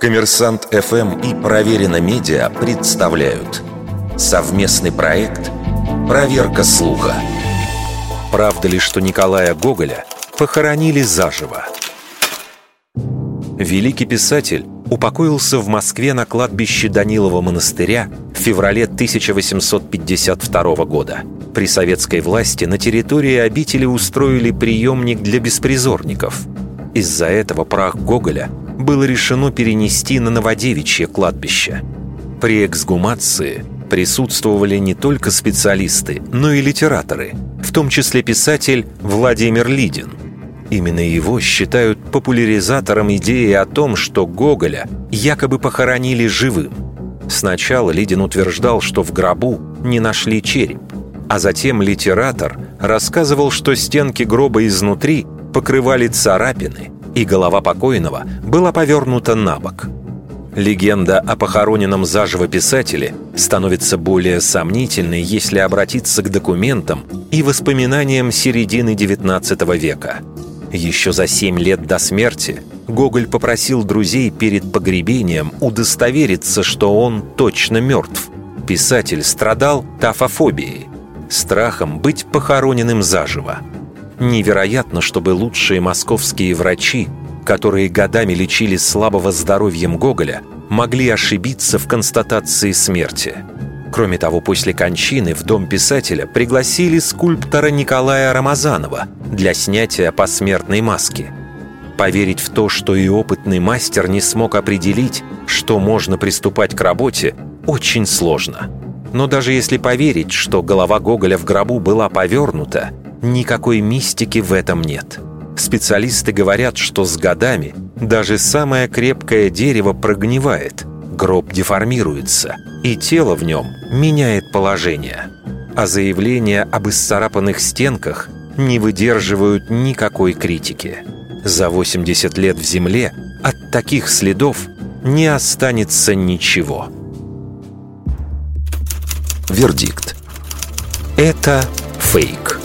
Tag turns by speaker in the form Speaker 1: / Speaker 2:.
Speaker 1: Коммерсант ФМ и Проверено Медиа представляют совместный проект «Проверка слуха». Правда ли, что Николая Гоголя похоронили заживо? Великий писатель упокоился в Москве на кладбище Данилова монастыря в феврале 1852 года. При советской власти на территории обители устроили приемник для беспризорников. Из-за этого прах Гоголя было решено перенести на Новодевичье кладбище. При эксгумации присутствовали не только специалисты, но и литераторы, в том числе писатель Владимир Лидин. Именно его считают популяризатором идеи о том, что Гоголя якобы похоронили живым. Сначала Лидин утверждал, что в гробу не нашли череп, а затем литератор рассказывал, что стенки гроба изнутри покрывали царапины, и голова покойного была повернута на бок. Легенда о похороненном заживо писателе становится более сомнительной, если обратиться к документам и воспоминаниям середины XIX века. Еще за семь лет до смерти Гоголь попросил друзей перед погребением удостовериться, что он точно мертв. Писатель страдал тафофобией, страхом быть похороненным заживо. Невероятно, чтобы лучшие московские врачи, которые годами лечили слабого здоровьем Гоголя, могли ошибиться в констатации смерти. Кроме того, после кончины в дом писателя пригласили скульптора Николая Рамазанова для снятия посмертной маски. Поверить в то, что и опытный мастер не смог определить, что можно приступать к работе, очень сложно. Но даже если поверить, что голова Гоголя в гробу была повернута, Никакой мистики в этом нет. Специалисты говорят, что с годами даже самое крепкое дерево прогнивает, гроб деформируется, и тело в нем меняет положение. А заявления об исцарапанных стенках не выдерживают никакой критики. За 80 лет в земле от таких следов не останется ничего. Вердикт. Это фейк.